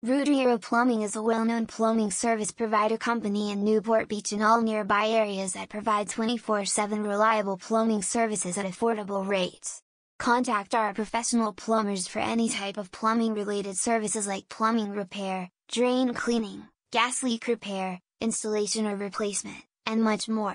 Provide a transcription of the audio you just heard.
Rooter Hero Plumbing is a well-known plumbing service provider company in Newport Beach and all nearby areas that provide 24-7 reliable plumbing services at affordable rates. Contact our professional plumbers for any type of plumbing related services like plumbing repair, drain cleaning, gas leak repair, installation or replacement, and much more.